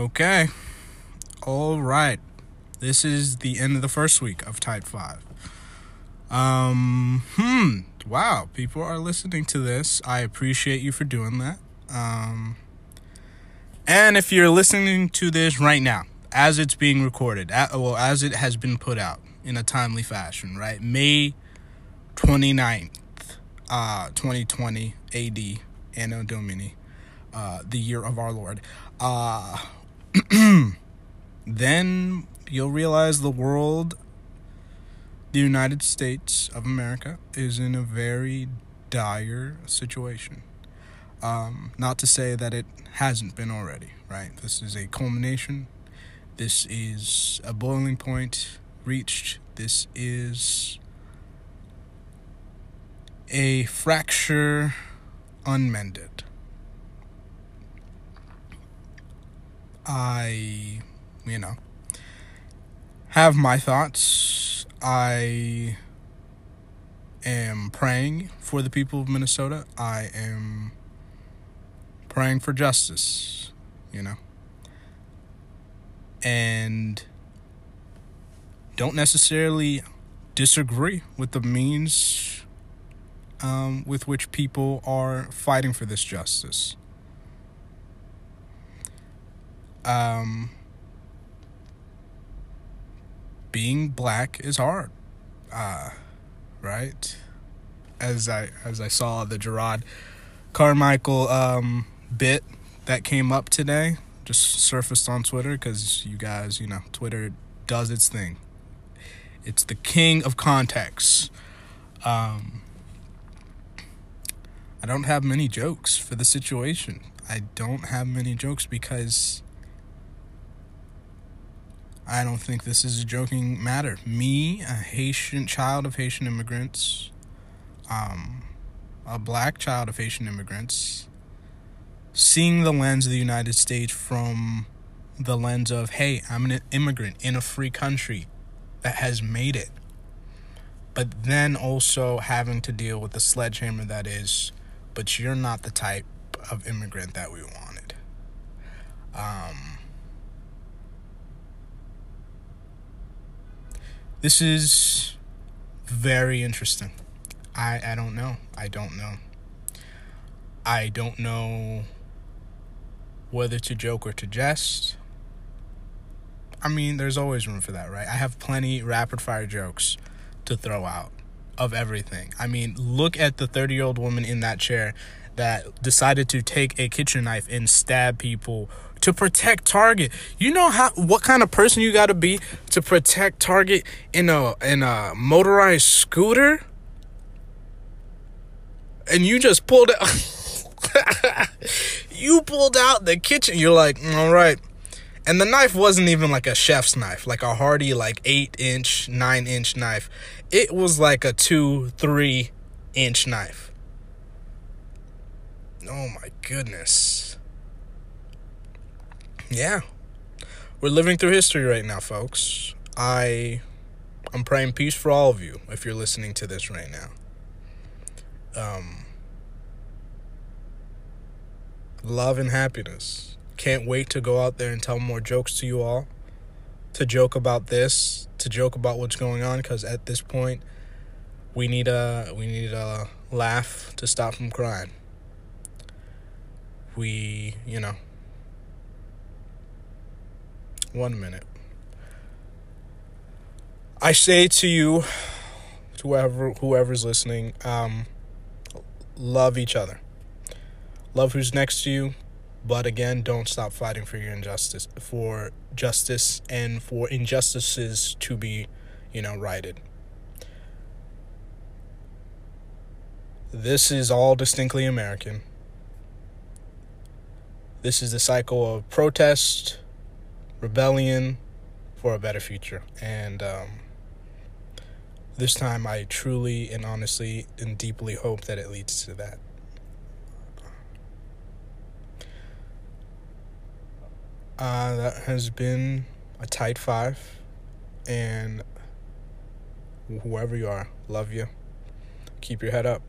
Okay. All right. This is the end of the first week of Tight 5. Um, hmm. Wow, people are listening to this. I appreciate you for doing that. Um, and if you're listening to this right now, as it's being recorded, at, well, as it has been put out in a timely fashion, right? May 29th, uh, 2020 AD, Anno Domini, uh, the year of our Lord. Uh, then you'll realize the world, the United States of America, is in a very dire situation. Um, not to say that it hasn't been already, right? This is a culmination. This is a boiling point reached. This is a fracture unmended. I, you know, have my thoughts. I am praying for the people of Minnesota. I am praying for justice, you know. And don't necessarily disagree with the means um, with which people are fighting for this justice. Um, being black is hard, uh, right? As I as I saw the Jerrod Carmichael um, bit that came up today, just surfaced on Twitter because you guys, you know, Twitter does its thing. It's the king of context. Um, I don't have many jokes for the situation. I don't have many jokes because I don't think this is a joking matter. Me, a Haitian child of Haitian immigrants, um, a black child of Haitian immigrants, seeing the lens of the United States from the lens of, hey, I'm an immigrant in a free country that has made it. But then also having to deal with the sledgehammer that is, but you're not the type of immigrant that we wanted. Um, this is very interesting. I, I don't know. I don't know. I don't know whether to joke or to jest. I mean, there's always room for that, right? I have plenty rapid fire jokes to throw out of everything. I mean, look at the 30 year old woman in that chair that decided to take a kitchen knife and stab people to protect Target. You know how what kind of person you got to be to protect Target in a in a motorized scooter? And you just pulled out you pulled out the kitchen. You're like, mm, "All right." And the knife wasn't even like a chef's knife, like a hardy, like eight inch, nine inch knife. It was like a two, three inch knife. Oh my goodness. Yeah. We're living through history right now, folks. I I'm praying peace for all of you if you're listening to this right now. Um love and happiness. Can't wait to go out there and tell more jokes to you all. To joke about this, to joke about what's going on cuz at this point we need a we need a laugh to stop from crying. We, you know, one minute. I say to you, to whoever whoever's listening, um, love each other. Love who's next to you, but again, don't stop fighting for your injustice, for justice, and for injustices to be, you know, righted. This is all distinctly American. This is the cycle of protest, rebellion for a better future. And um, this time, I truly and honestly and deeply hope that it leads to that. Uh, that has been a tight five. And whoever you are, love you. Keep your head up.